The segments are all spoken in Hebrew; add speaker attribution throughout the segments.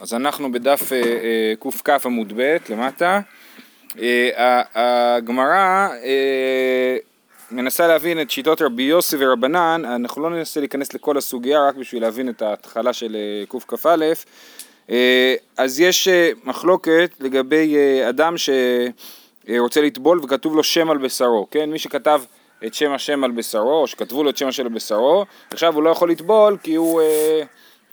Speaker 1: אז אנחנו בדף אה, אה, קכ עמוד ב' למטה. אה, הגמרא מנסה להבין את שיטות רבי יוסי ורבנן, אנחנו לא ננסה להיכנס לכל הסוגיה רק בשביל להבין את ההתחלה של קכ"א. אז יש מחלוקת לגבי אדם שרוצה לטבול וכתוב לו שם על בשרו, כן? מי שכתב את שם השם על בשרו, או שכתבו לו את שם השם על בשרו, עכשיו הוא לא יכול לטבול כי הוא...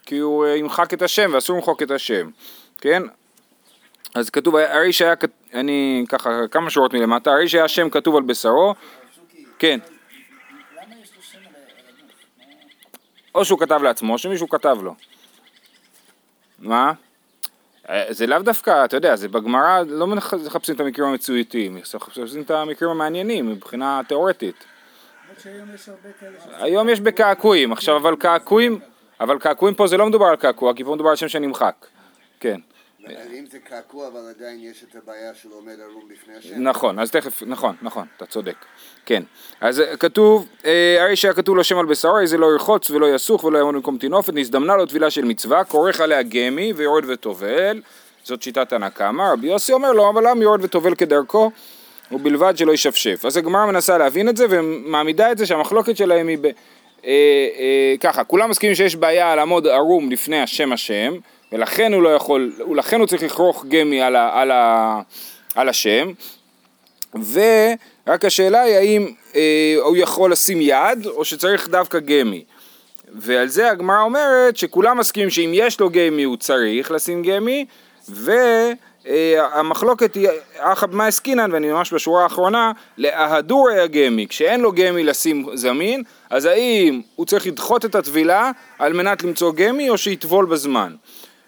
Speaker 1: כי הוא אה, ימחק את השם ואסור למחוק את השם, כן? אז כתוב, הרי שהיה, אני ככה כמה שורות מלמטה, הרי שהיה שם כתוב על בשרו, כן. או שהוא כתב לעצמו, או שמישהו כתב לו. מה? אה, זה לאו דווקא, אתה יודע, זה בגמרא לא מחפשים את המקרים המצויתים, מחפשים את המקרים המעניינים מבחינה תיאורטית. היום יש בקעקועים, עכשיו אבל קעקועים אבל קעקועים פה זה לא מדובר על קעקוע, כי פה מדובר על שם שנמחק. כן.
Speaker 2: אם זה קעקוע, אבל עדיין יש את הבעיה של עומד ערום בפני השם.
Speaker 1: נכון, אז תכף, נכון, נכון, אתה צודק. כן. אז כתוב, אה, הרי שהיה כתוב לו שם על בשרו, איזה לא ירחוץ ולא יסוך ולא יעמוד במקום תינופת, נזדמנה לו טבילה של מצווה, כורך עליה גמי ויורד וטובל, זאת שיטת הנקמה. רבי יוסי אומר לו, אבל למה יורד וטובל כדרכו? ובלבד שלא ישפשף. אז הגמרא מנסה להבין את זה ומעמידה את זה שהמחלוקת שלהם היא ב... אה, אה, ככה, כולם מסכימים שיש בעיה לעמוד ערום לפני השם השם, ולכן הוא לא יכול, לכן הוא צריך לכרוך גמי על, ה, על, ה, על השם, ורק השאלה היא האם אה, הוא יכול לשים יד, או שצריך דווקא גמי. ועל זה הגמרא אומרת שכולם מסכימים שאם יש לו גמי הוא צריך לשים גמי, ו... אה, המחלוקת היא אחא במאי עסקינן, ואני ממש בשורה האחרונה, לאהדורי הגמי, כשאין לו גמי לשים זמין, אז האם הוא צריך לדחות את הטבילה על מנת למצוא גמי או שיטבול בזמן?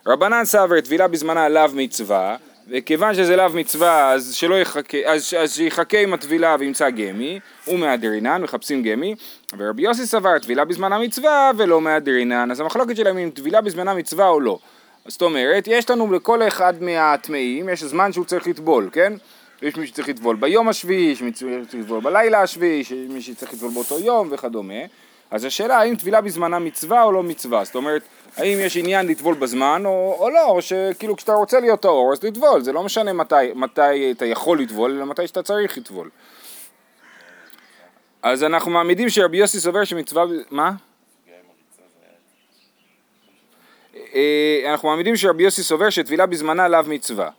Speaker 1: רבנן סבר טבילה בזמנה לאו מצווה, וכיוון שזה לאו מצווה אז שלא יחכה, אז, אז שיחכה עם הטבילה וימצא גמי, ומהדרינן, מחפשים גמי, ורבי יוסי סבר טבילה בזמנה מצווה ולא מהדרינן, אז המחלוקת שלהם אם טבילה בזמנה מצווה או לא. זאת אומרת, יש לנו לכל אחד מהטמאים, יש זמן שהוא צריך לטבול, כן? יש מי שצריך לטבול ביום השביעי, יש מי שצריך לטבול בלילה השביעי, יש מי שצריך לטבול באותו יום וכדומה. אז השאלה האם טבילה בזמנה מצווה או לא מצווה, זאת אומרת, האם יש עניין לטבול בזמן או, או לא, או שכאילו כשאתה רוצה להיות טהור אז לטבול, זה לא משנה מתי, מתי אתה יכול לטבול, אלא מתי שאתה צריך לטבול. אז אנחנו מעמידים שרבי יוסי סובר שמצווה, מה? אה, אנחנו מעמידים שרבי יוסי סובר שטבילה בזמנה לאו מצווה.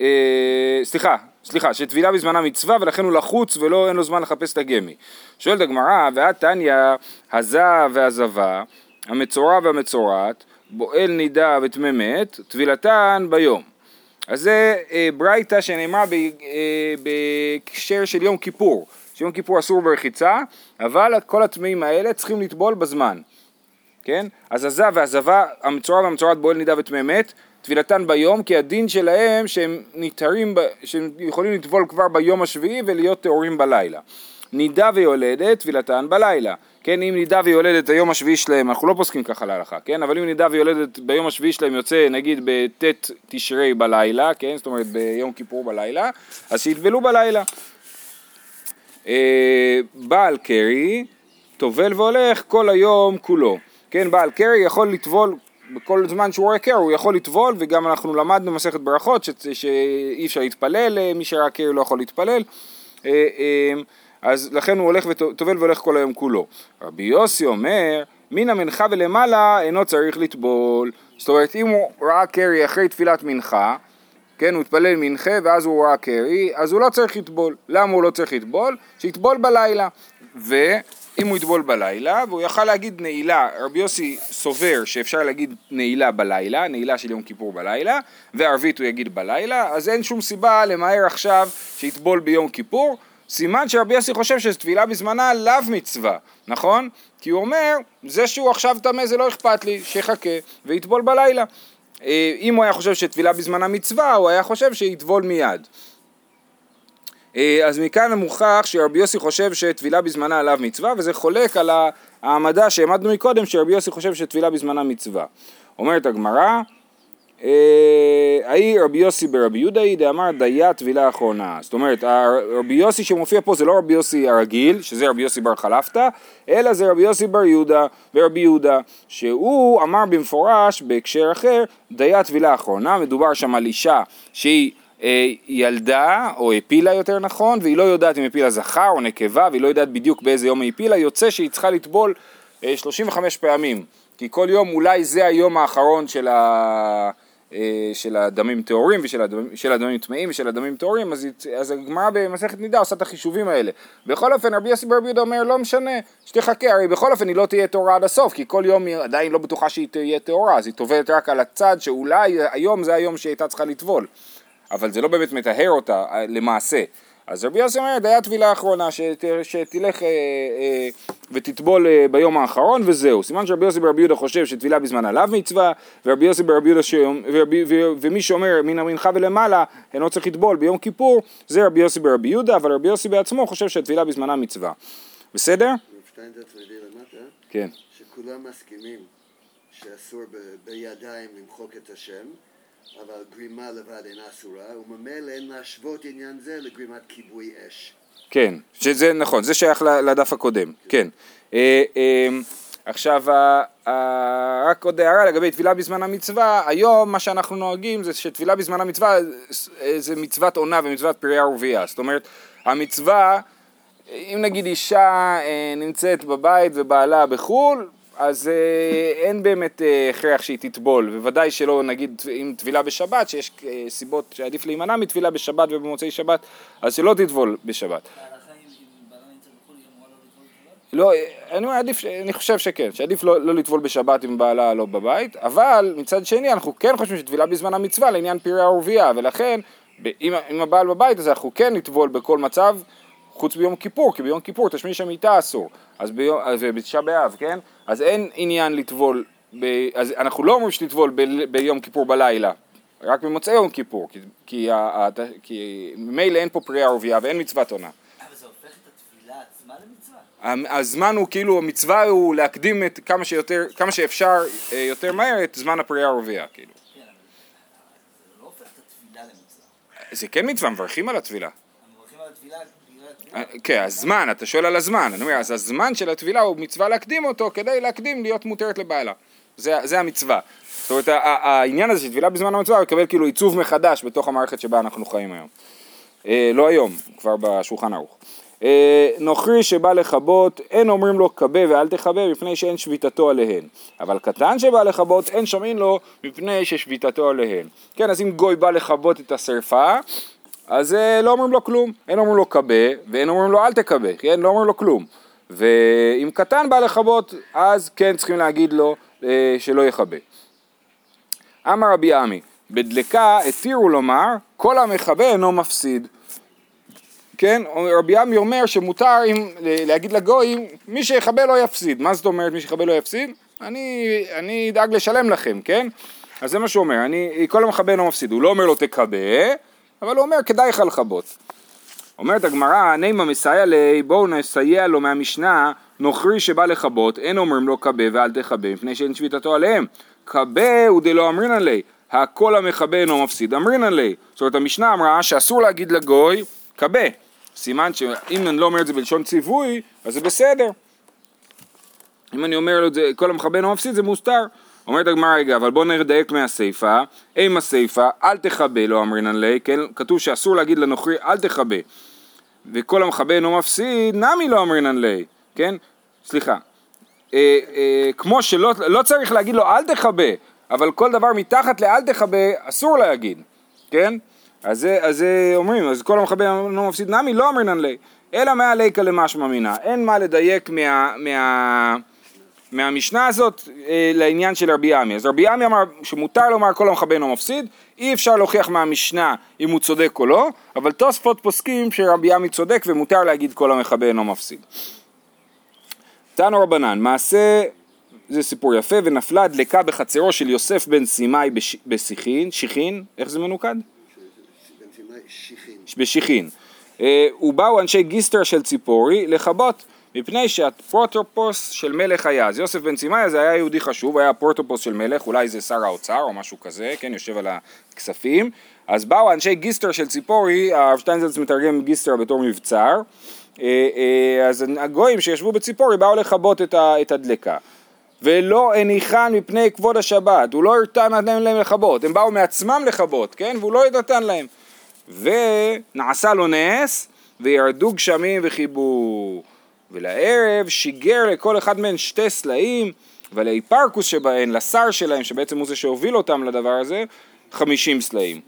Speaker 1: אה, סליחה, סליחה, שטבילה בזמנה מצווה ולכן הוא לחוץ ולא אין לו זמן לחפש את הגמי. שואלת הגמרא, ואת תניא, הזה והזבה, המצורע והמצורעת, בועל נידה וטמא מת, טבילתן ביום. אז זה אה, ברייתא שנאמרה בהקשר של יום כיפור, שיום כיפור אסור ברחיצה, אבל כל הטמאים האלה צריכים לטבול בזמן. כן? אז עזה ועזבה, המצורע והמצורעת בועל נידה וטמא מת, טבילתן ביום, כי הדין שלהם שהם נתערים, שהם יכולים לטבול כבר ביום השביעי ולהיות טהורים בלילה. נידה ויולדת, טבילתן בלילה. כן, אם נידה ויולדת היום השביעי שלהם, אנחנו לא פוסקים ככה להלכה, כן? אבל אם נידה ויולדת ביום השביעי שלהם יוצא נגיד בט' תשרי בלילה, כן? זאת אומרת ביום כיפור בלילה, אז שיטבלו בלילה. אה, בעל קרי, טובל והולך כל היום כולו. כן, בעל קרי יכול לטבול בכל זמן שהוא רואה קר, הוא יכול לטבול, וגם אנחנו למדנו מסכת ברכות ש... שאי אפשר להתפלל, אה, מי שראה קרי לא יכול להתפלל, אה, אה, אז לכן הוא הולך וטובל והולך כל היום כולו. רבי יוסי אומר, מן המנחה ולמעלה אינו צריך לטבול. זאת אומרת, אם הוא ראה קרי אחרי תפילת מנחה, כן, הוא התפלל מנחה ואז הוא ראה קרי, אז הוא לא צריך לטבול. למה הוא לא צריך לטבול? שיטבול בלילה. ו... אם הוא יטבול בלילה, והוא יכל להגיד נעילה, רבי יוסי סובר שאפשר להגיד נעילה בלילה, נעילה של יום כיפור בלילה, וערבית הוא יגיד בלילה, אז אין שום סיבה למהר עכשיו שיטבול ביום כיפור, סימן שרבי יוסי חושב שטבילה בזמנה לאו מצווה, נכון? כי הוא אומר, זה שהוא עכשיו טמא זה לא אכפת לי, שיחכה ויטבול בלילה. אה, אם הוא היה חושב שטבילה בזמנה מצווה, הוא היה חושב שיטבול מיד. אה, אז מכאן מוכח שרבי יוסי חושב שטבילה בזמנה עליו מצווה, וזה חולק על העמדה שהעמדנו מקודם, שרבי יוסי חושב שטבילה בזמנה מצווה. אומרת הגמרא, אה, ההיא רבי יוסי ברבי יהודה היא דאמר דייה טבילה אחרונה. זאת אומרת, רבי יוסי שמופיע פה זה לא רבי יוסי הרגיל, שזה רבי יוסי בר חלפתא, אלא זה רבי יוסי בר יהודה ורבי יהודה, שהוא אמר במפורש בהקשר אחר, דייה טבילה אחרונה, מדובר שם על אישה שהיא ילדה, או הפילה יותר נכון, והיא לא יודעת אם הפילה זכר או נקבה, והיא לא יודעת בדיוק באיזה יום היא הפילה, יוצא שהיא צריכה לטבול 35 אה, פעמים, כי כל יום אולי זה היום האחרון של ה... אה, של הדמים טהורים ושל הדמים, של הדמים טמאים ושל הדמים טהורים, אז, אז הגמרא במסכת נידה עושה את החישובים האלה. בכל אופן רבי יוסי ברבי יהודה אומר לא משנה, שתחכה, הרי בכל אופן היא לא תהיה טהורה עד הסוף, כי כל יום היא עדיין לא בטוחה שהיא תהיה טהורה, אז היא טובלת רק על הצד שאולי היום זה היום שהיא הייתה צריכה לטבול. אבל זה לא באמת מטהר אותה אה, למעשה. אז רבי יוסי אומר, דייה טבילה אחרונה, שת, שתלך אה, אה, ותטבול אה, ביום האחרון וזהו. סימן שרבי יוסי ברבי יהודה חושב שטבילה בזמן עליו מצווה, ורבי יוסי ברבי יהודה, ש... ורבי, ו, ומי שאומר מן המנחה ולמעלה, אינו צריך לטבול ביום כיפור, זה רבי יוסי ברבי יהודה, אבל רבי יוסי בעצמו חושב שטבילה בזמנה מצווה. בסדר? כן.
Speaker 2: שכולם מסכימים שאסור בידיים למחוק את השם. אבל גרימה לבד אינה אסורה, וממילא אין להשוות עניין זה לגרימת כיבוי אש.
Speaker 1: כן, שזה נכון, זה שייך לדף הקודם, כן. אה, אה, עכשיו, רק עוד הערה לגבי טבילה בזמן המצווה, היום מה שאנחנו נוהגים זה שטבילה בזמן המצווה זה מצוות עונה ומצוות פריה ורבייה, זאת אומרת, המצווה, אם נגיד אישה אה, נמצאת בבית ובעלה בחו"ל, אז אה, אין באמת אה, הכרח שהיא תטבול, בוודאי שלא נגיד עם טבילה בשבת, שיש אה, סיבות שעדיף להימנע מטבילה בשבת ובמוצאי שבת, אז שלא תטבול בשבת. לא, אני אומר, עדיף, אני חושב שכן, שעדיף לא, לא לטבול בשבת אם בעלה לא בבית, אבל מצד שני אנחנו כן חושבים שטבילה בזמן המצווה לעניין פריה ורבייה, ולכן אם, אם הבעל בבית אז אנחנו כן נטבול בכל מצב, חוץ ביום כיפור, כי ביום כיפור תשמיש המיטה אסור, אז ביום, ובתשעה באב, כן? אז אין עניין לטבול, ב, אז אנחנו לא אומרים שתטבול ב, ביום כיפור בלילה, רק במוצאי יום כיפור, כי, כי, כי ממילא אין פה פרי ערבייה ואין מצוות עונה. הזמן הוא כאילו, המצווה הוא להקדים את כמה שיותר, כמה שאפשר אה, יותר מהר את זמן הפרי הערבייה, כאילו.
Speaker 3: כן, אבל זה לא הופך את התפילה למצווה.
Speaker 1: זה כן מצווה, מברכים על התפילה.
Speaker 3: מברכים על התפילה
Speaker 1: אה, כן, הזמן, אתה שואל על הזמן, אני אומר, אז הזמן של הטבילה הוא מצווה להקדים אותו כדי להקדים להיות מותרת לבעלה. זה, זה המצווה. זאת אומרת, העניין הזה של טבילה בזמן המצווה יקבל כאילו עיצוב מחדש בתוך המערכת שבה אנחנו חיים היום. אה, לא היום, כבר בשולחן ערוך. אה, נוכרי שבא לכבות, אין אומרים לו כבה ואל תכבה מפני שאין שביתתו עליהן. אבל קטן שבא לכבות, אין שומעים לו מפני ששביתתו עליהן. כן, אז אם גוי בא לכבות את השרפה, אז אה, לא אומרים לו כלום, אין אומרים לו כבה ואין אומרים לו אל תכבה, כן? לא אומרים לו כלום. ואם קטן בא לכבות, אז כן צריכים להגיד לו אה, שלא יכבה. אמר רבי עמי, בדלקה התירו לומר, כל המכבה אינו מפסיד. כן, רבי עמי אומר שמותר אם, להגיד לגויים, מי שיכבה לא יפסיד. מה זאת אומרת מי שיכבה לא יפסיד? אני, אני אדאג לשלם לכם, כן? אז זה מה שהוא אומר, אני, כל המכבה אינו מפסיד. הוא לא אומר לו תכבה, אבל הוא אומר כדאי לך לכבות. אומרת הגמרא, נימה מסייע לי, בואו נסייע לו מהמשנה, נוכרי שבא לכבות, אין אומרים לו כבה ואל תכבה, מפני שאין שביתתו עליהם. כבה הוא דלא אמרינן לי, הכל המכבה אינו מפסיד אמרינן לי. זאת אומרת המשנה אמרה שאסור להגיד לגוי כבה. סימן שאם אני לא אומר את זה בלשון ציווי, אז זה בסדר. אם אני אומר לו את זה, כל המכבה אינו מפסיד, זה מוסתר. אומרת הגמרא רגע, אבל בואו נדייק מהסיפה, אימה סיפה, אל תכבה לא אמרינן לי, כן, כתוב שאסור להגיד לנוכרי אל תכבה, וכל המכבה אינו מפסיד, נמי לא אמרינן לי, כן, סליחה, אה, אה, כמו שלא לא צריך להגיד לו אל תכבה, אבל כל דבר מתחת לאל תכבה אסור להגיד, כן, אז זה, אז זה אומרים, אז כל המכבה אינו מפסיד, נמי לא אמרינן לי, אלא מהליקה למשמע מינה, אין מה לדייק מה... מה מהמשנה הזאת אה, לעניין של רבי עמי. אז רבי עמי אמר שמותר לומר כל המכבה אינו מפסיד, אי אפשר להוכיח מהמשנה אם הוא צודק או לא, אבל תוספות פוסקים שרבי אמי צודק ומותר להגיד כל המכבה אינו מפסיד. תנו רבנן, מעשה, זה סיפור יפה, ונפלה דלקה בחצרו של יוסף בן סימאי בשיחין, שיחין, איך זה מנוקד? בשיחין. אה, ובאו אנשי גיסטרא של ציפורי לכבות מפני שאפוטרופוס של מלך היה. אז יוסף בן סימאי הזה היה יהודי חשוב, היה אפוטרופוס של מלך, אולי זה שר האוצר או משהו כזה, כן, יושב על הכספים. אז באו אנשי גיסטר של ציפורי, הרב שטיינזלץ מתרגם גיסטר בתור מבצר, אה, אה, אז הגויים שישבו בציפורי באו לכבות את הדלקה. ולא הניחן מפני כבוד השבת, הוא לא נתן להם לכבות, הם באו מעצמם לכבות, כן? והוא לא נתן להם. ונעשה לו נס, וירדו גשמים וכיבו. ולערב שיגר לכל אחד מהן שתי סלעים, ולהיפרקוס שבהן, לשר שלהם, שבעצם הוא זה שהוביל אותם לדבר הזה, חמישים סלעים.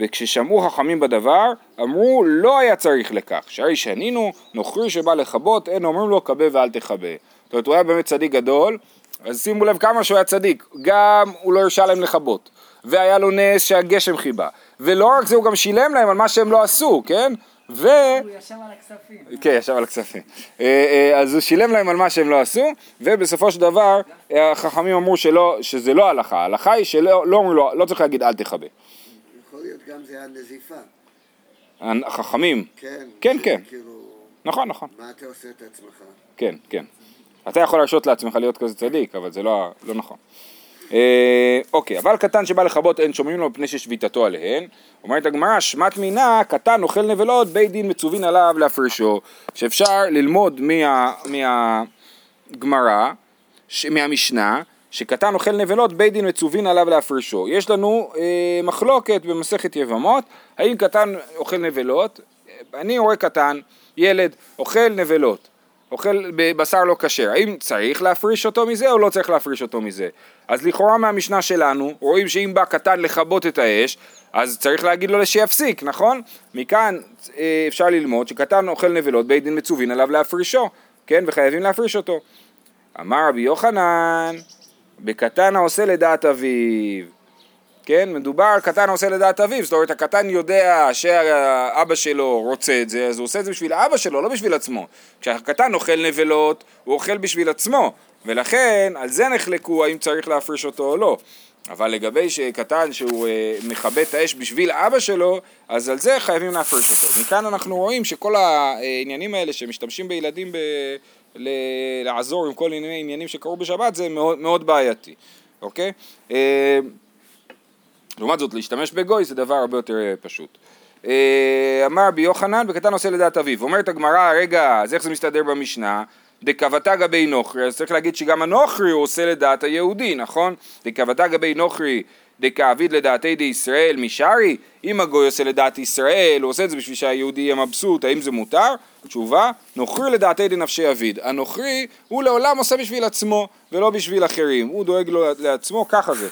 Speaker 1: וכששמעו חכמים בדבר, אמרו לא היה צריך לכך, שהרי שנינו, נוכרי שבא לכבות, אין אומרים לו כבה ואל תכבה. זאת אומרת, הוא היה באמת צדיק גדול, אז שימו לב כמה שהוא היה צדיק, גם הוא לא הרשה להם לכבות, והיה לו נס שהגשם חיבה, ולא רק זה, הוא גם שילם להם על מה שהם לא עשו, כן? ו...
Speaker 4: הוא ישב על הכספים.
Speaker 1: כן, ישב על הכספים. אה, אה, אז הוא שילם להם על מה שהם לא עשו, ובסופו של דבר אה, החכמים אמרו שלא, שזה לא הלכה, ההלכה היא שלא לא, לו, לא צריך להגיד אל תכבה.
Speaker 2: יכול להיות גם זה היה נזיפה.
Speaker 1: החכמים,
Speaker 2: כן.
Speaker 1: כן, כן.
Speaker 2: כאילו,
Speaker 1: נכון, נכון,
Speaker 2: מה אתה עושה את עצמך?
Speaker 1: כן, כן. אתה יכול להרשות לעצמך להיות כזה צדיק, אבל זה לא, לא נכון. אה, אוקיי, אבל קטן שבא לכבות אין שומעים לו מפני ששביתתו עליהן. אומרת הגמרא, שמט מינה, קטן אוכל נבלות, בית דין מצווין עליו להפרישו. שאפשר ללמוד מה, מהגמרא, ש, מהמשנה, שקטן אוכל נבלות, בית דין מצווין עליו להפרישו. יש לנו אה, מחלוקת במסכת יבמות, האם קטן אוכל נבלות, אני רואה קטן, ילד, אוכל נבלות. אוכל בשר לא כשר, האם צריך להפריש אותו מזה או לא צריך להפריש אותו מזה? אז לכאורה מהמשנה שלנו, רואים שאם בא קטן לכבות את האש, אז צריך להגיד לו שיפסיק, נכון? מכאן אה, אפשר ללמוד שקטן אוכל נבלות, בית דין מצווין עליו להפרישו, כן? וחייבים להפריש אותו. אמר רבי יוחנן, בקטן העושה לדעת אביו. כן, מדובר על קטן העושה לדעת אביו, זאת אומרת הקטן יודע שהאבא שלו רוצה את זה, אז הוא עושה את זה בשביל האבא שלו, לא בשביל עצמו. כשהקטן אוכל נבלות, הוא אוכל בשביל עצמו, ולכן על זה נחלקו האם צריך להפריש אותו או לא. אבל לגבי קטן שהוא אה, מכבה את האש בשביל אבא שלו, אז על זה חייבים להפריש אותו. מכאן אנחנו רואים שכל העניינים האלה שמשתמשים בילדים ב... ל- לעזור עם כל עניינים שקרו בשבת זה מאוד, מאוד בעייתי, אוקיי? אה, לעומת זאת, להשתמש בגוי זה דבר הרבה יותר אה, פשוט. אה, אמר רבי יוחנן, בקטן עושה לדעת אביו. אומרת הגמרא, רגע, אז איך זה מסתדר במשנה? דקבתה גבי נוכרי, אז צריך להגיד שגם הנוכרי הוא עושה לדעת היהודי, נכון? דקבתה גבי נוכרי דכעביד לדעתי דישראל משארי, אם הגוי עושה לדעת ישראל, הוא עושה את זה בשביל שהיהודי יהיה מבסוט, האם זה מותר? תשובה, נוכרי לדעתי דנפשי אביד. הנוכרי הוא לעולם עושה בשביל עצמו ולא בשביל אחרים, הוא דואג לו לעצמו, ככה זה.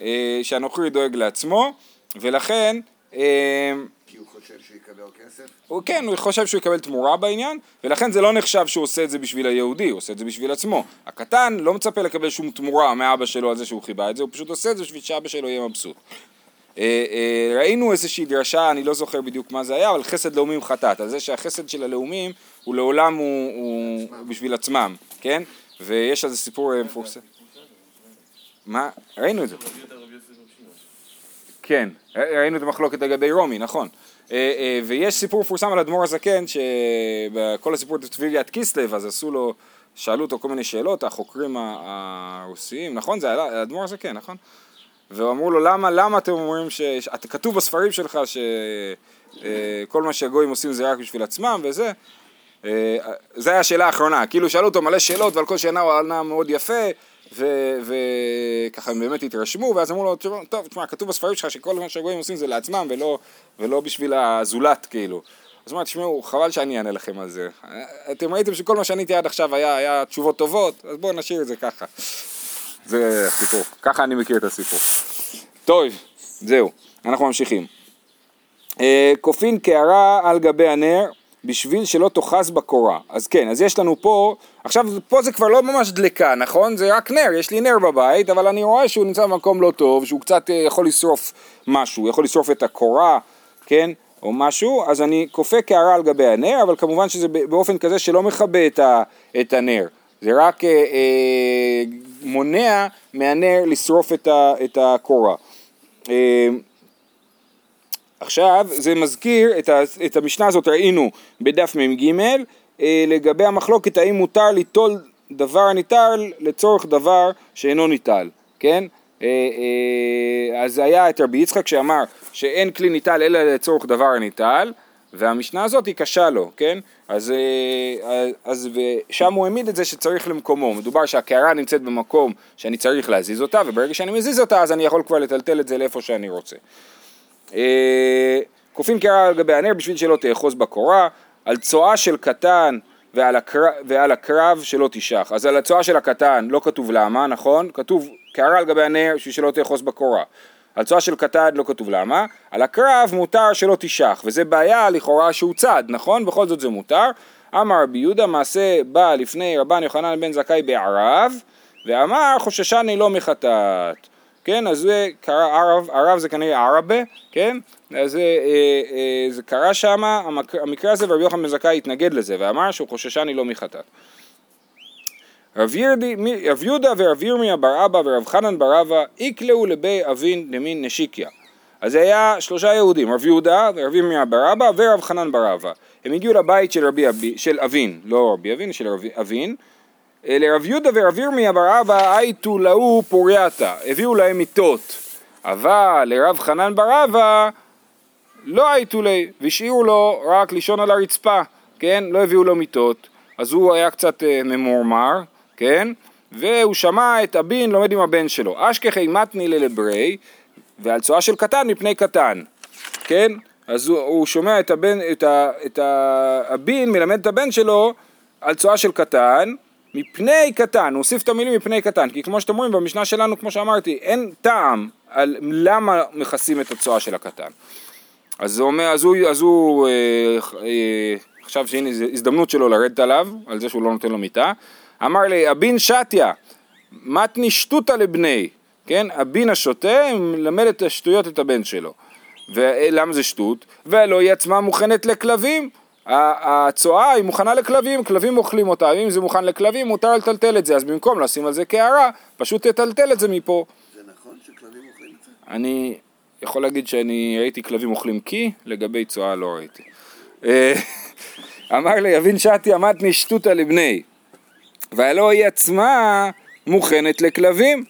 Speaker 1: אה, שהנוכרי דואג לעצמו, ולכן אה,
Speaker 2: כי הוא חושב שהוא יקבל כסף?
Speaker 1: הוא כן, הוא חושב שהוא יקבל תמורה בעניין, ולכן זה לא נחשב שהוא עושה את זה בשביל היהודי, הוא עושה את זה בשביל עצמו. הקטן לא מצפה לקבל שום תמורה מאבא שלו על זה שהוא חיבה את זה, הוא פשוט עושה את זה בשביל שאבא שלו יהיה מבסוט. אה, ראינו איזושהי דרשה, אני לא זוכר בדיוק מה זה היה, אבל חסד לאומים חטאת, על זה שהחסד של הלאומים הוא לעולם הוא, הוא, בשביל עצמם, כן? ויש על זה סיפור מפורסם. מה? ראינו את זה. כן, ראינו את המחלוקת לגבי רומי, נכון. אה, אה, ויש סיפור מפורסם על אדמו"ר הזקן, שבכל הסיפור תפילת קיסלב, אז עשו לו, שאלו אותו כל מיני שאלות, החוקרים הרוסיים, נכון? זה היה אדמו"ר הזקן, נכון? ואמרו לו, למה, למה אתם אומרים ש... כתוב בספרים שלך שכל מה שהגויים עושים זה רק בשביל עצמם וזה. אה, זו הייתה השאלה האחרונה, כאילו שאלו אותו מלא שאלות ועל כל שאלה הוא ענה מאוד יפה וככה הם באמת התרשמו ואז אמרו לו, "תשמע, טוב, תשמע, כתוב בספרים שלך שכל מה שהגויים עושים זה לעצמם ולא, ולא בשביל הזולת כאילו. אז הוא אמר, תשמעו, חבל שאני אענה לכם על זה. אתם ראיתם שכל מה שעניתי עד עכשיו היה, היה תשובות טובות, אז בואו נשאיר את זה ככה. זה הסיפור, ככה אני מכיר את הסיפור. טוב, זהו, אנחנו ממשיכים. אה, כופין קערה על גבי הנר בשביל שלא תאחז בקורה. אז כן, אז יש לנו פה, עכשיו פה זה כבר לא ממש דלקה, נכון? זה רק נר, יש לי נר בבית, אבל אני רואה שהוא נמצא במקום לא טוב, שהוא קצת אה, יכול לשרוף משהו, יכול לשרוף את הקורה, כן? או משהו, אז אני כופה קערה על גבי הנר, אבל כמובן שזה באופן כזה שלא מכבה את, ה, את הנר. זה רק אה, אה, מונע מהנר לשרוף את, ה, את הקורה. אה, עכשיו, זה מזכיר, את, ה, את המשנה הזאת ראינו בדף מ"ג, לגבי המחלוקת האם מותר ליטול דבר ניטל לצורך דבר שאינו ניטל, כן? אה, אה, אז היה את רבי יצחק שאמר שאין כלי ניטל אלא לצורך דבר ניטל והמשנה הזאת היא קשה לו, כן? אז, אה, אז שם הוא העמיד את זה שצריך למקומו, מדובר שהקערה נמצאת במקום שאני צריך להזיז אותה וברגע שאני מזיז אותה אז אני יכול כבר לטלטל את זה לאיפה שאני רוצה. אה, כופין קערה על גבי הנר בשביל שלא תאחוז בקורה, על צואה של קטן ועל, הקרב, ועל הקרב שלא תשח. אז על הצואה של הקטן לא כתוב למה, נכון? כתוב קערה על גבי הנר בשביל שלא תאחוז בקורה. על צואה של קטן לא כתוב למה, על הקרב מותר שלא תשח, וזה בעיה לכאורה שהוא צד, נכון? בכל זאת זה מותר. אמר רבי יהודה מעשה בא לפני רבן יוחנן בן זכאי בערב, ואמר חוששני לא מחטאת. כן, אז זה קרה ערב, ערב זה כנראה ערבה, כן? אז זה, אה, אה, זה קרה שם, המקרה הזה ורבי יוחנן בן זכאי התנגד לזה ואמר שהוא חוששני לא מחטאת. רב, ירדי, רב יהודה ורב ירמיה בר אבא ורב חנן בר אבא איקלעו לבי אבין דמין נשיקיה. אז זה היה שלושה יהודים, רב יהודה ורב ירמיה בר אבא ורב חנן בר אבא. הם הגיעו לבית של רבי של אבין, לא רבי אבין, של רבי אבין. אה, לרב יהודה ורב ירמיה בר אבא הייתו להו פורייתא, הביאו להם מיטות. אבל לרב חנן בר אבא לא הייתו לי, והשאירו לו רק לישון על הרצפה, כן? לא הביאו לו מיטות. אז הוא היה קצת אה, ממורמר, כן? והוא שמע את אבין לומד עם הבן שלו. אשכחי מתני ללברי, ועל צואה של קטן מפני קטן, כן? אז הוא, הוא שומע את, הבן, את, ה, את האבין מלמד את הבן שלו על צואה של קטן מפני קטן, הוא הוסיף את המילים מפני קטן, כי כמו שאתם רואים במשנה שלנו, כמו שאמרתי, אין טעם על למה מכסים את הצואה של הקטן. אז הוא אומר, אז הוא, אז הוא אה, אה, חשב שהנה הזדמנות שלו לרדת עליו, על זה שהוא לא נותן לו מיטה, אמר לי, אבין שתיה, מתני שטותא לבני, כן, אבין השוטה מלמד את השטויות את הבן שלו. ולמה זה שטות? ולא היא עצמה מוכנת לכלבים. הצואה היא מוכנה לכלבים, כלבים אוכלים אותה, אם זה מוכן לכלבים מותר לטלטל את זה, אז במקום לשים על זה קערה, פשוט תטלטל את זה מפה.
Speaker 2: זה נכון שכלבים אוכלים את זה?
Speaker 1: אני יכול להגיד שאני ראיתי כלבים אוכלים קי, לגבי צואה לא ראיתי. אה, אמר לי, יבין שתי עמדני שטותא לבני, והלא היא עצמה מוכנת לכלבים.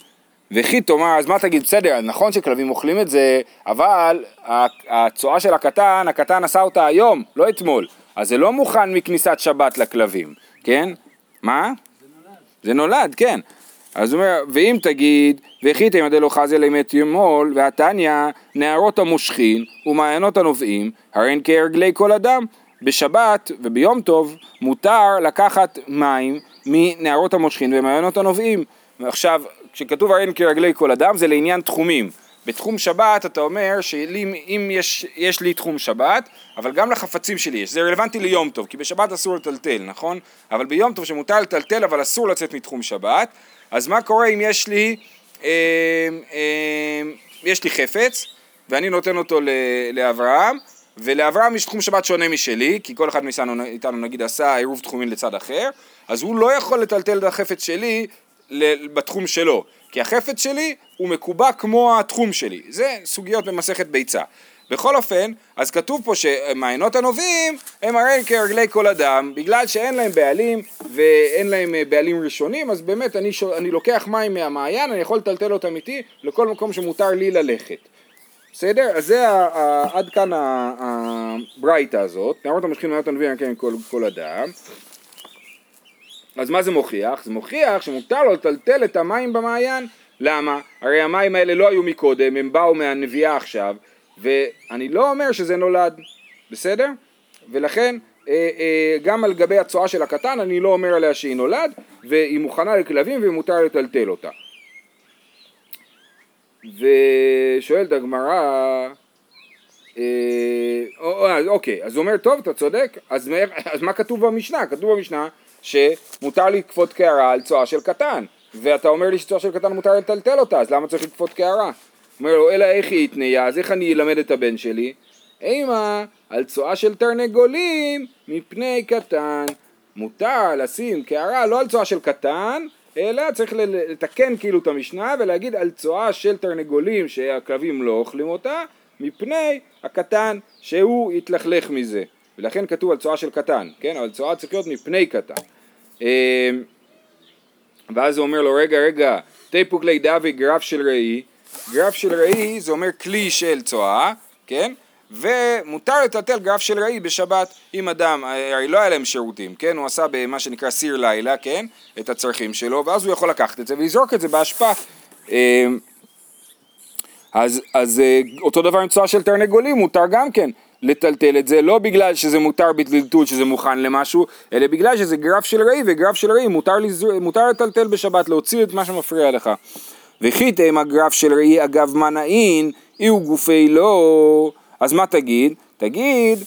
Speaker 1: וכי תאמר, אז מה תגיד, בסדר, נכון שכלבים אוכלים את זה, אבל הצואה של הקטן, הקטן עשה אותה היום, לא אתמול, אז זה לא מוכן מכניסת שבת לכלבים, כן? מה? זה נולד. זה נולד, כן. אז הוא אומר, ואם תגיד, והחיתם ידי לא חזה למת ימול, והתניא, נערות המושכין ומעיינות הנובעים, הרי הן כהרגלי כל אדם. בשבת וביום טוב מותר לקחת מים מנערות המושכין ומעיינות הנובעים. עכשיו, כשכתוב הרי הן כרגלי כל אדם זה לעניין תחומים. בתחום שבת אתה אומר שאם יש, יש לי תחום שבת, אבל גם לחפצים שלי יש, זה רלוונטי ליום טוב, כי בשבת אסור לטלטל, נכון? אבל ביום טוב שמותר לטלטל אבל אסור לצאת מתחום שבת, אז מה קורה אם יש לי, אה, אה, יש לי חפץ, ואני נותן אותו לאברהם, ולאברהם יש תחום שבת שונה משלי, כי כל אחד מאיתנו נגיד עשה עירוב תחומים לצד אחר, אז הוא לא יכול לטלטל את החפץ שלי בתחום שלו, כי החפץ שלי הוא מקובע כמו התחום שלי, זה סוגיות במסכת ביצה. בכל אופן, אז כתוב פה שמעיינות הנובעים הם הרי כרגלי כל אדם, בגלל שאין להם בעלים ואין להם אה, בעלים ראשונים, אז באמת אני, ש... אני לוקח מים מהמעיין, אני יכול לטלטל אותם איתי לכל מקום שמותר לי ללכת. בסדר? אז זה ה, ה, עד כאן הברייתא הזאת, נערות המשכים נערות הנביאים כן כל, כל אדם. אז מה זה מוכיח? זה מוכיח שמותר לו לטלטל את המים במעיין. למה? הרי המים האלה לא היו מקודם, הם באו מהנביאה עכשיו, ואני לא אומר שזה נולד, בסדר? ולכן אה, אה, גם על גבי הצואה של הקטן אני לא אומר עליה שהיא נולד, והיא מוכנה לכלבים ומותר לטלטל אותה. ושואלת הגמרא, אה, אוקיי, אז הוא אומר, טוב, אתה צודק, אז, אז מה כתוב במשנה? כתוב במשנה שמותר לכפות קערה על צואה של קטן, ואתה אומר לי שצואה של קטן מותר לטלטל אותה, אז למה צריך לכפות קערה? אומר לו, אלא איך היא התניה, אז איך אני אלמד את הבן שלי? אימה, על צואה של תרנגולים מפני קטן. מותר לשים קערה לא על צואה של קטן, אלא צריך לתקן כאילו את המשנה ולהגיד על צואה של תרנגולים שהכלבים לא אוכלים אותה, מפני הקטן שהוא יתלכלך מזה. ולכן כתוב על צואה של קטן, כן? אבל צואה צריך להיות מפני קטן. אה, ואז הוא אומר לו, רגע, רגע, תיפוק לידה וגרף של ראי, גרף של ראי זה אומר כלי של צואה, כן? ומותר לטלטל גרף של ראי בשבת אם אדם, הרי לא היה להם שירותים, כן? הוא עשה במה שנקרא סיר לילה, כן? את הצרכים שלו, ואז הוא יכול לקחת את זה ולזרוק את זה באשפה. אה, אז, אז אה, אותו דבר עם צואה של תרנגולים, מותר גם כן לטלטל את זה, לא בגלל שזה מותר בטלטול, שזה מוכן למשהו, אלא בגלל שזה גרף של ראי, וגרף של ראי מותר, לזר... מותר לטלטל בשבת, להוציא את מה שמפריע לך. וכי תאם הגרף של ראי אגב מנעין, אי הוא גופי לא, אז מה תגיד? תגיד,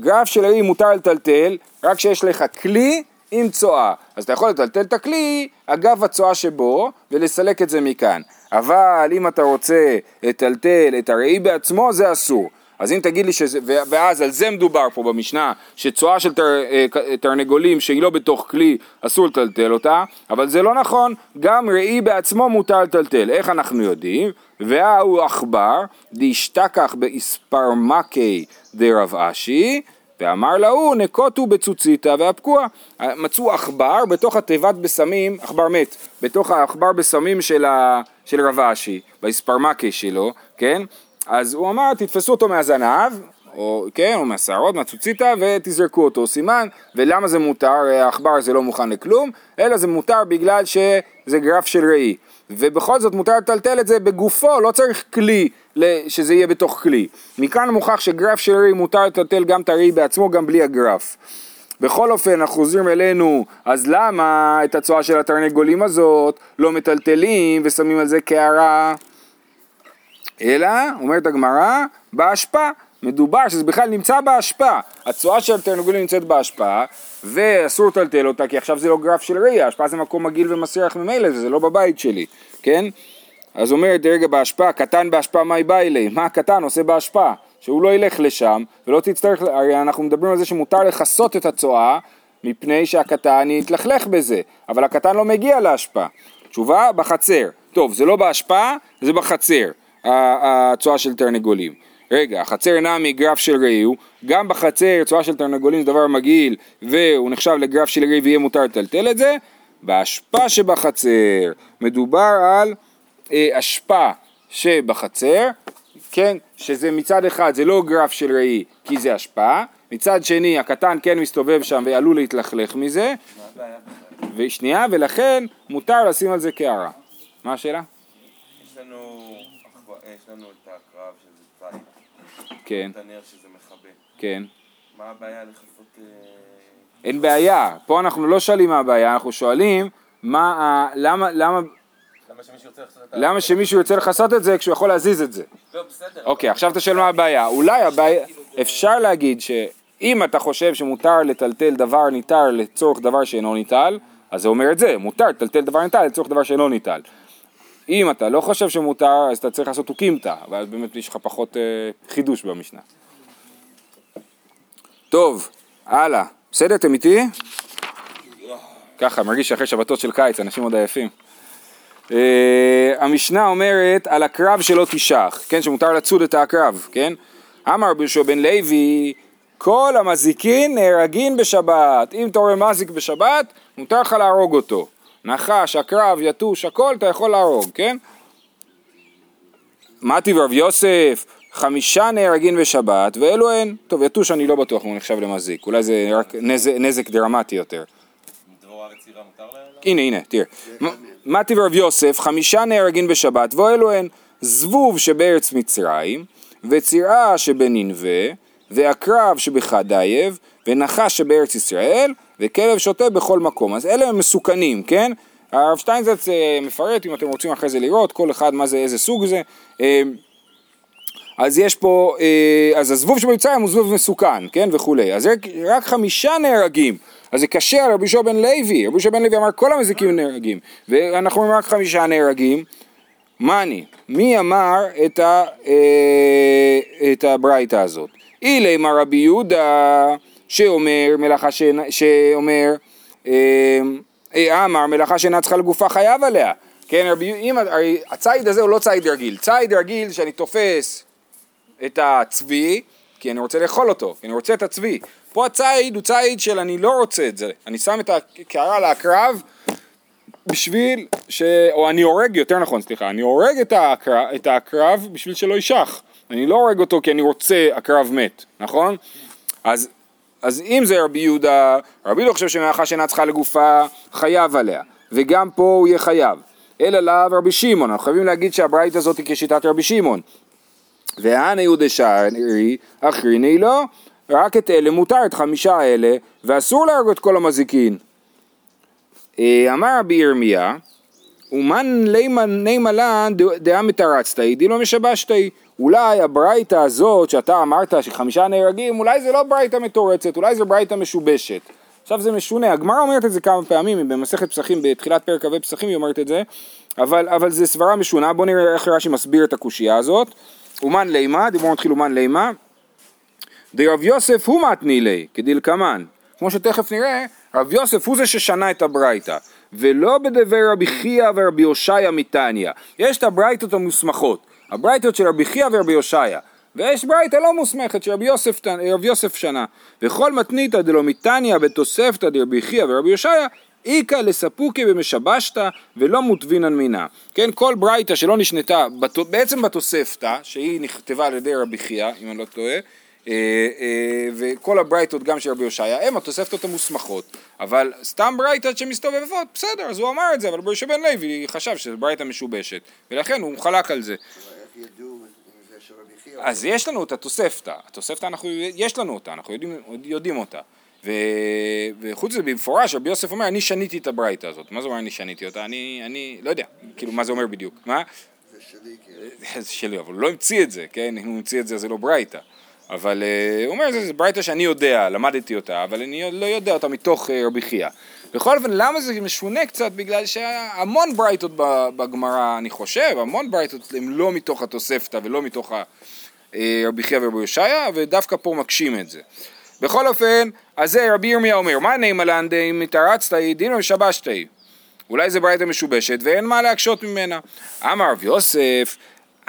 Speaker 1: גרף של ראי מותר לטלטל, רק כשיש לך כלי עם צואה. אז אתה יכול לטלטל את הכלי אגב הצואה שבו, ולסלק את זה מכאן. אבל אם אתה רוצה לטלטל את הראי בעצמו, זה אסור. אז אם תגיד לי שזה, ואז על זה מדובר פה במשנה, שצואה של תר, אה, תרנגולים שהיא לא בתוך כלי, אסור לטלטל אותה, אבל זה לא נכון, גם ראי בעצמו מותר לטלטל. איך אנחנו יודעים? וההוא עכבר, דשתכח באספרמקי דרב אשי, ואמר להוא נקוטו בצוציתא ואבקוע. מצאו עכבר בתוך התיבת בסמים, עכבר מת, בתוך העכבר בסמים של, ה, של רב אשי, באספרמקי שלו, כן? אז הוא אמר תתפסו אותו מהזנב, או כן, או מהשערות, מהצוציתא, ותזרקו אותו. סימן, ולמה זה מותר, העכבר הזה לא מוכן לכלום, אלא זה מותר בגלל שזה גרף של ראי. ובכל זאת מותר לטלטל את זה בגופו, לא צריך כלי שזה יהיה בתוך כלי. מכאן מוכח שגרף של ראי מותר לטלטל גם את הראי בעצמו, גם בלי הגרף. בכל אופן, אנחנו חוזרים אלינו, אז למה את הצואה של התרנגולים הזאת לא מטלטלים ושמים על זה קערה? אלא, אומרת הגמרא, באשפה. מדובר שזה בכלל נמצא באשפה. הצואה של התרנגולים נמצאת באשפה, ואסור לטלטל אותה, כי עכשיו זה לא גרף של ראייה, אשפה זה מקום מגעיל ומסריח ממילא, זה לא בבית שלי, כן? אז אומרת, רגע, באשפה, קטן באשפה מאי באי לי, מה הקטן עושה באשפה? שהוא לא ילך לשם, ולא תצטרך, הרי אנחנו מדברים על זה שמותר לכסות את הצואה, מפני שהקטן יתלכלך בזה, אבל הקטן לא מגיע לאשפה. תשובה, בחצר. טוב, זה לא באשפה, זה בחצר. הצואה של תרנגולים. רגע, החצר אינה מגרף של ראי גם בחצר צואה של תרנגולים זה דבר מגעיל והוא נחשב לגרף של ראי ויהיה מותר לטלטל את זה, באשפה שבחצר מדובר על אה, אשפה שבחצר, כן, שזה מצד אחד זה לא גרף של ראי כי זה אשפה, מצד שני הקטן כן מסתובב שם ועלול להתלכלך מזה, ושנייה, ולכן מותר לשים על זה קערה. מה השאלה?
Speaker 5: יש לנו יש לנו את הקרב שזה ציד.
Speaker 1: כן.
Speaker 5: שזה.
Speaker 1: כן.
Speaker 5: מה הבעיה לכסות... אה,
Speaker 1: אין בעיה, פה אנחנו לא שואלים מה הבעיה, אנחנו שואלים מה ה... למה, למה,
Speaker 5: למה שמישהו ירצה לכסות את
Speaker 1: למה שמישהו ירצה לכסות את זה כשהוא יכול להזיז את זה?
Speaker 5: לא, בסדר.
Speaker 1: אוקיי, עכשיו אתה שואל מה הבעיה. אולי הבעיה, אפשר להגיד שאם אתה חושב שמותר לטלטל דבר ניטל לצורך דבר שאינו ניטל, אז זה אומר את זה, מותר לטלטל דבר ניטל לצורך דבר שאינו ניטל. אם אתה לא חושב שמותר, אז אתה צריך לעשות תוקימתא, ואז באמת יש לך פחות אה, חידוש במשנה. טוב, הלאה. בסדר, אתם איתי? ככה, מרגיש שאחרי שבתות של קיץ, אנשים עוד עייפים. אה, המשנה אומרת על הקרב שלא תשח, כן, שמותר לצוד את הקרב, כן? אמר ביהושע בן לוי, כל המזיקין נהרגין בשבת, אם אתה רואה מזיק בשבת, מותר לך להרוג אותו. נחש, עקרב, יתוש, הכל אתה יכול להרוג, כן? מתי ורב יוסף, חמישה נהרגים בשבת, ואלו הן, טוב, יתוש אני לא בטוח אם הוא נחשב למזיק, אולי זה רק נזק, נזק דרמטי יותר. הנה, הנה, תראה. מתי ורב יוסף, חמישה נהרגים בשבת, ואלו הן זבוב שבארץ מצרים, וצירה שבננבה, ועקרב שבחדייב, ונחש שבארץ ישראל, וכלב שוטה בכל מקום. אז אלה הם מסוכנים, כן? הרב שטיינזרץ אה, מפרט, אם אתם רוצים אחרי זה לראות, כל אחד מה זה, איזה סוג זה. אה, אז יש פה, אה, אז הזבוב שבמצרים הוא זבוב מסוכן, כן, וכולי. אז רק, רק חמישה נהרגים. אז זה קשה על רבי יהושע בן לוי, רבי יהושע בן לוי אמר כל המזיקים נהרגים, ואנחנו אומרים רק חמישה נהרגים. מאני, מי אמר את, ה, את הברייתא הזאת? אילי מר רבי יהודה שאומר מלאכה ש... שאומר אה, אמר מלאכה שאינה צריכה לגופה חייב עליה כן, רבי, אם, הרי הציד הזה הוא לא ציד רגיל, ציד רגיל שאני תופס את הצבי כי אני רוצה לאכול אותו, כי אני רוצה את הצבי. פה הציד הוא ציד של אני לא רוצה את זה, אני שם את הקערה על העקרב בשביל ש... או אני הורג, יותר נכון, סליחה, אני הורג את העקרב, את העקרב בשביל שלא יישך. אני לא הורג אותו כי אני רוצה עקרב מת, נכון? אז, אז אם זה רבי יהודה, רבי יהודה חושב שמאחר שאינה צריכה לגופה, חייב עליה, וגם פה הוא יהיה חייב. אלא לאו רבי שמעון, אנחנו חייבים להגיד שהברית הזאת היא כשיטת רבי שמעון. והנה יהודה שערי, אחריני לו, רק את אלה מותר, את חמישה אלה, ואסור להרוג את כל המזיקין. אה, אמר רבי ירמיה, ומן לימן נימה לן דעה מתרצתא, דילא משבשתא. אולי הברייתא הזאת שאתה אמרת שחמישה נהרגים, אולי זה לא ברייתא מתורצת, אולי זה ברייתא משובשת. עכשיו זה משונה, הגמרא אומרת את זה כמה פעמים, במסכת פסחים, בתחילת פרק כ"ה פסחים היא אומרת את זה, אבל, אבל זה סברה משונה, בואו נראה איך רש"י מסביר את הקושייה הזאת. אומן לימה, דיבור מתחיל אומן לימה, דרב יוסף הוא מתני לי, כדלקמן. כמו שתכף נראה, רב יוסף הוא זה ששנה את הברייתא, ולא בדבר רבי חייא ורבי הושעיה מתניא. יש את הברייתות המוסמכות, הברייתות של רבי חייא ורבי הושעיה, ויש ברייתא לא מוסמכת שרבי יוסף, רב יוסף שנה. וכל מתניתא דלא מתניא בתוספתא דרבי חייא ורבי הושעיה, איכא לספוקי במשבשתא ולא מוטבינן מינה. כן, כל ברייתא שלא נשנתה, בעצם בתוספתא, שהיא נכתבה על ידי רבי חייא, אם אני לא טועה, וכל הברייתות גם של רבי הושעיה הם התוספתות המוסמכות אבל סתם ברייתות שמסתובבות בסדר אז הוא אמר את זה אבל רבי בן לוי חשב שזה ברייתא משובשת ולכן הוא חלק על זה? אז יש לנו את התוספתא, התוספתא אנחנו, יש לנו אותה, אנחנו יודעים, יודעים אותה ו... וחוץ מזה במפורש רבי יוסף אומר אני שניתי את הברייתא הזאת, מה זה אומר אני שניתי אותה? אני, אני לא יודע, כאילו מה זה אומר בדיוק, מה?
Speaker 2: זה שלי, כאילו.
Speaker 1: זה שלי, אבל הוא לא המציא את זה, כן? אם הוא המציא את זה זה לא ברייתא. אבל אה, הוא אומר, זה, ברייתא שאני יודע, למדתי אותה, אבל אני לא יודע אותה מתוך אה, רבי חייא. בכל אופן, למה זה משונה קצת? בגלל שהמון ברייתות בגמרא, אני חושב, המון ברייתות הם לא מתוך התוספתא ולא מתוך אה, רבי חייא ורבי יושעיה, ודווקא פה מקשים את זה. בכל אופן, אז זה רבי ירמיה אומר, מה נעימה לן דאם התרצתא דינא ושבשתא? אולי זה ברייתא משובשת ואין מה להקשות ממנה. אמר רב יוסף,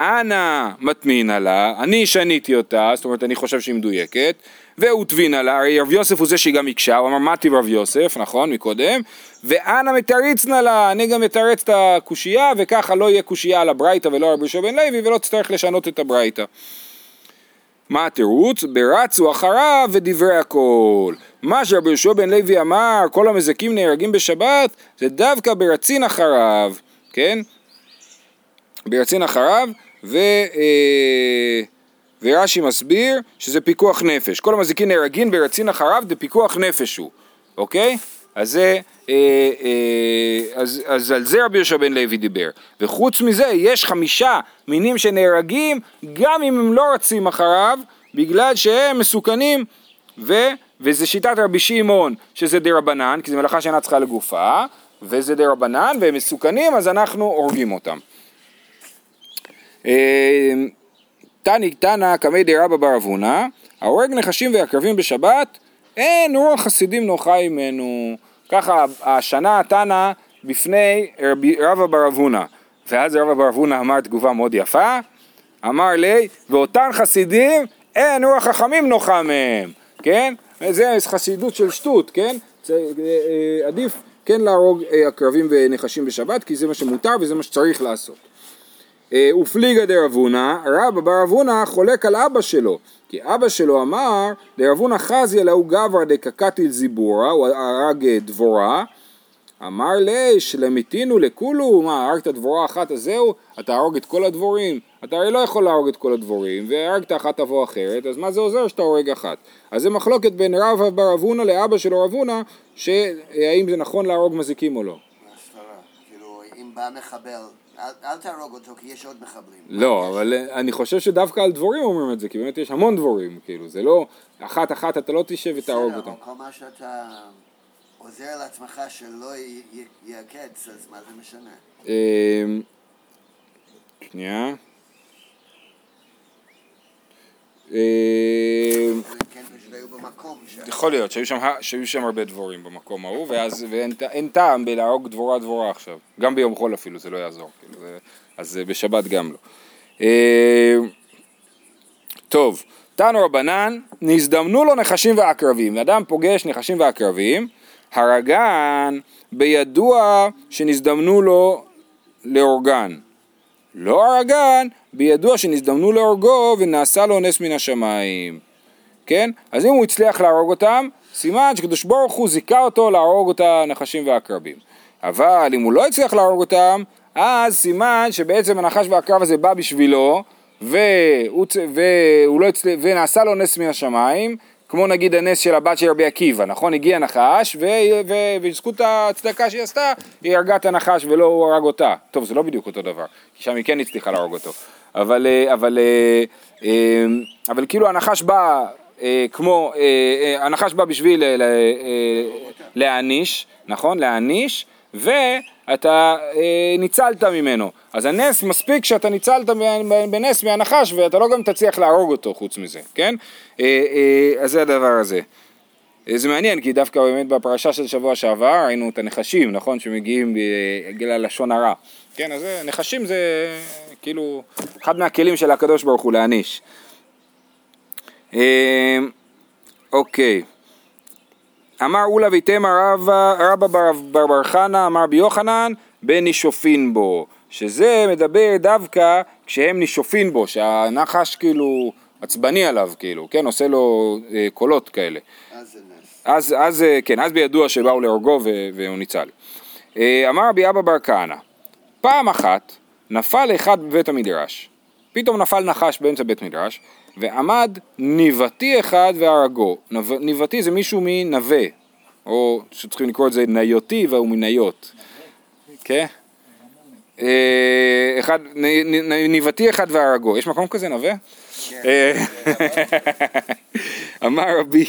Speaker 1: אנא מטמינא לה, אני שניתי אותה, זאת אומרת אני חושב שהיא מדויקת, והוטבינה לה, הרי רב יוסף הוא זה שהיא גם הקשה, הוא אמר טיב רב יוסף, נכון, מקודם, ואנא מתריצנה לה, אני גם מתרץ את הקושייה, וככה לא יהיה קושייה על הברייתא ולא על רבי בן לוי, ולא תצטרך לשנות את הברייתא. מה התירוץ? ברצו אחריו ודברי הכל. מה שרבי יהושע בן לוי אמר, כל המזכים נהרגים בשבת, זה דווקא ברצין אחריו, כן? ברצין אחריו, ו, אה, ורש"י מסביר שזה פיקוח נפש. כל המזיקים נהרגים ברצין אחריו, זה פיקוח נפש הוא, אוקיי? אז זה, אה, אה, אז, אז על זה רבי יהושע בן לוי דיבר. וחוץ מזה, יש חמישה מינים שנהרגים, גם אם הם לא רצים אחריו, בגלל שהם מסוכנים, ו, וזה שיטת רבי שמעון, שזה דה רבנן, כי זו מלאכה שאינה צריכה לגופה, וזה דה רבנן, והם מסוכנים, אז אנחנו הורגים אותם. אה, תני תנא קמי די רבא בר אבונה, ההורג נחשים ועקרבים בשבת, אין רוח חסידים נוחה ממנו. ככה השנה תנא בפני רבא בר אבונה. ואז רבא בר אבונה אמר תגובה מאוד יפה, אמר לי, ואותן חסידים אין רוח חכמים נוחה מהם, כן? זה חסידות של שטות, כן? זה, אה, עדיף כן להרוג אה, עקרבים ונחשים בשבת, כי זה מה שמותר וזה מה שצריך לעשות. אה, ופליגה דרבונה, רבא בר אבונה חולק על אבא שלו, כי אבא שלו אמר, דרבונה אלא הוא גברא דקקתיל זיבורה, הוא הרג אה, דבורה, אמר לי שלמיתינו לכולו, מה הרגת דבורה אחת אז זהו, אתה הרוג את כל הדבורים, אתה הרי לא יכול להרוג את כל הדבורים, והרגת אחת תבוא אחרת, אז מה זה עוזר שאתה הורג אחת? אז זה מחלוקת בין רבא בר אבונה לאבא שלו רבונה, שהאם זה נכון להרוג מזיקים או לא.
Speaker 2: הסברה. כאילו, אם בא מחבל, אל, תהרוג אותו כי יש עוד מחבלים.
Speaker 1: לא, אבל אה, אני חושב שדווקא על דבורים אומרים את זה, כי באמת יש המון דבורים, כאילו, זה לא אחת אחת אתה לא תשב ותהרוג
Speaker 2: בסדר,
Speaker 1: אותם.
Speaker 2: אבל כל מה שאתה עוזר לעצמך שלא יעקץ, אז מה זה משנה?
Speaker 1: אמ, שנייה. אמ,
Speaker 2: אלא אם כן פשוט היו במקום ש...
Speaker 1: יכול להיות שהיו שם, שהיו שם הרבה דבורים במקום ההוא, ואז ואין אין טעם בלהרוג דבורה דבורה עכשיו. גם ביום חול אפילו זה לא יעזור. כאילו, זה, אז אה, בשבת גם לא. אמ, טוב, תנו רבנן, נזדמנו לו נחשים ועקרבים. אדם פוגש נחשים ועקרבים, הרגן בידוע שנזדמנו לו להורגן. לא הרגן, בידוע שנזדמנו להורגו ונעשה לו נס מן השמיים. כן? אז אם הוא הצליח להרוג אותם, סימן שקדוש ברוך הוא זיכה אותו להרוג את הנחשים והעקרבים. אבל אם הוא לא הצליח להרוג אותם, אז סימן שבעצם הנחש והעקרב הזה בא בשבילו, והוא, והוא לא הצל... ונעשה לו נס מן השמיים, כמו נגיד הנס של הבת של רבי עקיבא, נכון? הגיע נחש. ובזכות הצדקה שהיא עשתה, היא הרגה את הנחש ולא הוא הרג אותה. טוב, זה לא בדיוק אותו דבר, כי שם היא כן הצליחה להרוג אותו. אבל, אה, אבל, אה, אה, אבל כאילו הנחש בא כמו, הנחש בא בשביל להעניש, נכון? להעניש, ואתה ניצלת ממנו. אז הנס מספיק שאתה ניצלת בנס מהנחש ואתה לא גם תצליח להרוג אותו חוץ מזה, כן? אה, אה, אז זה הדבר הזה. אה, זה מעניין כי דווקא באמת בפרשה של שבוע שעבר ראינו את הנחשים, נכון? שמגיעים בגלל לשון הרע. כן, אז נחשים זה כאילו אחד מהכלים של הקדוש ברוך הוא להעניש. אוקיי. אמר אולה ויתמה רבא בר בר חנה אמר רבי יוחנן בן נישופין בו שזה מדבר דווקא כשהם נישופין בו שהנחש כאילו עצבני עליו כאילו כן עושה לו אה, קולות כאלה
Speaker 2: אז זה נס.
Speaker 1: אז, אז אה, כן אז בידוע שבאו להורגו והוא ניצל אה, אמר רבי אבא בר כהנא פעם אחת נפל אחד בבית המדרש פתאום נפל נחש באמצע בית מדרש ועמד ניבתי אחד והרגו ניבתי זה מישהו מנווה או שצריכים לקרוא את זה ניותי והוא מניות כן? אה, אחד, ניבתי אחד והרגו, יש מקום כזה נווה? אה, אמר רבי,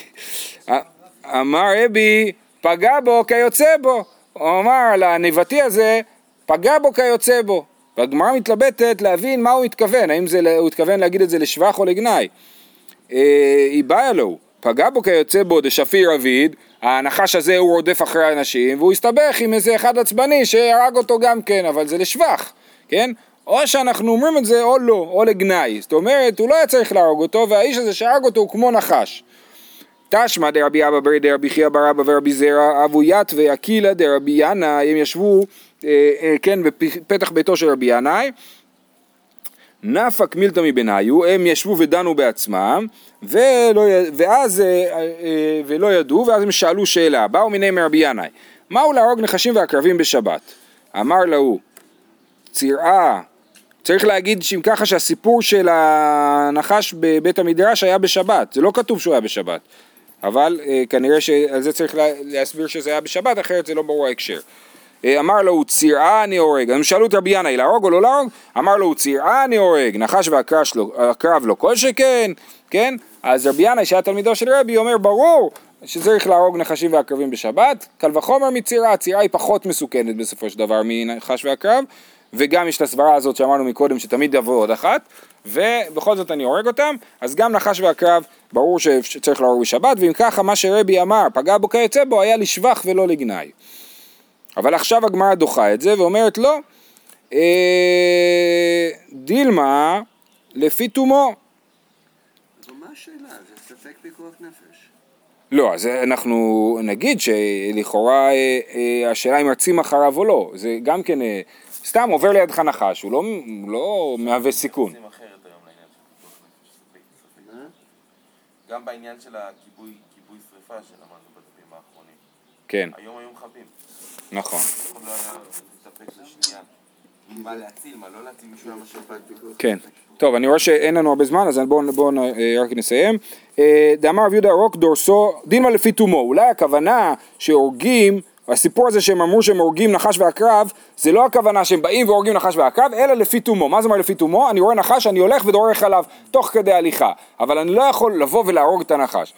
Speaker 1: אמר רבי, פגע בו כיוצא בו, הוא אמר על הניבתי הזה, פגע בו כיוצא בו, והגמרא מתלבטת להבין מה הוא התכוון, האם זה, הוא התכוון להגיד את זה לשבח או לגנאי. אה, היא באה לו, פגע בו כיוצא בו דשפיר אביד, הנחש הזה הוא רודף אחרי האנשים, והוא הסתבך עם איזה אחד עצבני שהרג אותו גם כן, אבל זה לשבח, כן? או שאנחנו אומרים את זה או לא, או לגנאי, זאת אומרת, הוא לא היה צריך להרוג אותו, והאיש הזה שהרג אותו הוא כמו נחש. תשמע דרבי אבא ברי דרבי חייא בר אבא ורבי זרע אבו יתווה אקילה דרבי ינאי הם ישבו אה, אה, כן בפתח ביתו של רבי ינאי נפק מילתא מבניו, הם ישבו ודנו בעצמם, ולא, ואז, אה, אה, ולא ידעו, ואז הם שאלו שאלה, באו מיני מרבי ינאי, מהו להרוג נחשים ועקרבים בשבת? אמר להוא, צירעה, צריך להגיד שאם ככה שהסיפור של הנחש בבית המדרש היה בשבת, זה לא כתוב שהוא היה בשבת, אבל אה, כנראה שעל זה צריך לה, להסביר שזה היה בשבת, אחרת זה לא ברור ההקשר. אה, אמר לו, צירעה אני הורג. הם שאלו את רבי ינאי, להרוג או לא להרוג? אמר לו, צירעה אני הורג. נחש והקרב לא כל שכן, כן? אז רבי ינאי, שהיה תלמידו של רבי, אומר, ברור שצריך להרוג נחשים ועקרבים בשבת, קל וחומר מצירעה, צירעה היא פחות מסוכנת בסופו של דבר מנחש ועקרב, וגם יש את הסברה הזאת שאמרנו מקודם שתמיד יבוא עוד אחת, ובכל זאת אני הורג אותם, אז גם נחש ועקרב ברור שצריך להרוג בשבת, ואם ככה מה שרבי אמר, פגע בו כיוצא בו, היה לשבח ולא לגנאי. אבל עכשיו הגמרא דוחה את זה ואומרת לא, אה, דילמה לפי תומו.
Speaker 2: מה השאלה? זה ספק פיקוח נפש.
Speaker 1: לא, אז אנחנו נגיד שלכאורה אה, אה, השאלה אם רצים אחריו או לא, זה גם כן, אה, סתם עובר לידך נחש, הוא לא, הוא לא מהווה סיכון.
Speaker 5: גם בעניין של הכיבוי כיבוי שריפה שלמדנו בדפים האחרונים.
Speaker 1: כן,
Speaker 5: היום היו מכבים.
Speaker 1: נכון. כן. טוב, אני רואה שאין לנו הרבה זמן, אז בואו בוא, רק נסיים. אה, דאמר רב יהודה רוק דורסו, דילמה לפי תומו. אולי הכוונה שהורגים, הסיפור הזה שהם אמרו שהם הורגים נחש ועקרב, זה לא הכוונה שהם באים והורגים נחש ועקרב, אלא לפי תומו. מה זה אומר לפי תומו? אני רואה נחש, אני הולך ודורך עליו תוך כדי הליכה. אבל אני לא יכול לבוא ולהרוג את הנחש.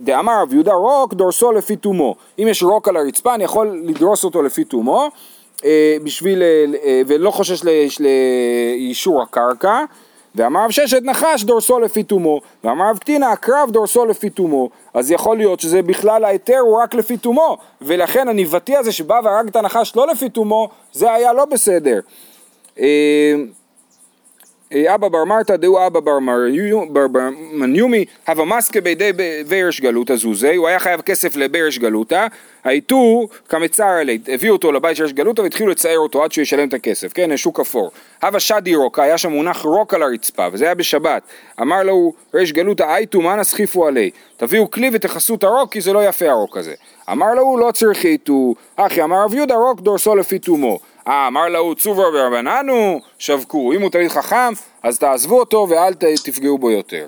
Speaker 1: דאמר רב יהודה רוק דורסו לפי תומו. אם יש רוק על הרצפה, אני יכול לדרוס אותו לפי תומו. אה, בשביל, אה, אה, ולא חושש לאישור הקרקע, ואמר רב ששת נחש דורסו לפי תומו, ואמר רב קטינה הקרב דורסו לפי תומו, אז יכול להיות שזה בכלל ההיתר הוא רק לפי תומו, ולכן הניבתי הזה שבא והרג את הנחש לא לפי תומו, זה היה לא בסדר. אה, אבא בר מרתא דהו אבא בר מניומי הווה מסקה בידי ב- וירש גלותא זוזי הוא היה חייב כסף לבירש גלותא הייתו כמצר עלי הביאו אותו לבית של ירש גלותא והתחילו לצייר אותו עד שהוא ישלם את הכסף. כן שוק אפור. הווה שדי רוקה היה שם מונח רוק על הרצפה וזה היה בשבת. אמר לו ריש גלותא הייתו מה נסחיפו עלי? תביאו כלי ותכסו את הרוק כי זה לא יפה הרוק הזה. אמר לו לא צריכי איתו אחי אמר רב יהודה רוק דורסו לפי תומו. אה, אמר לו צובר ברבננו, שווקו, אם הוא תלמיד חכם, אז תעזבו אותו ואל תפגעו בו יותר.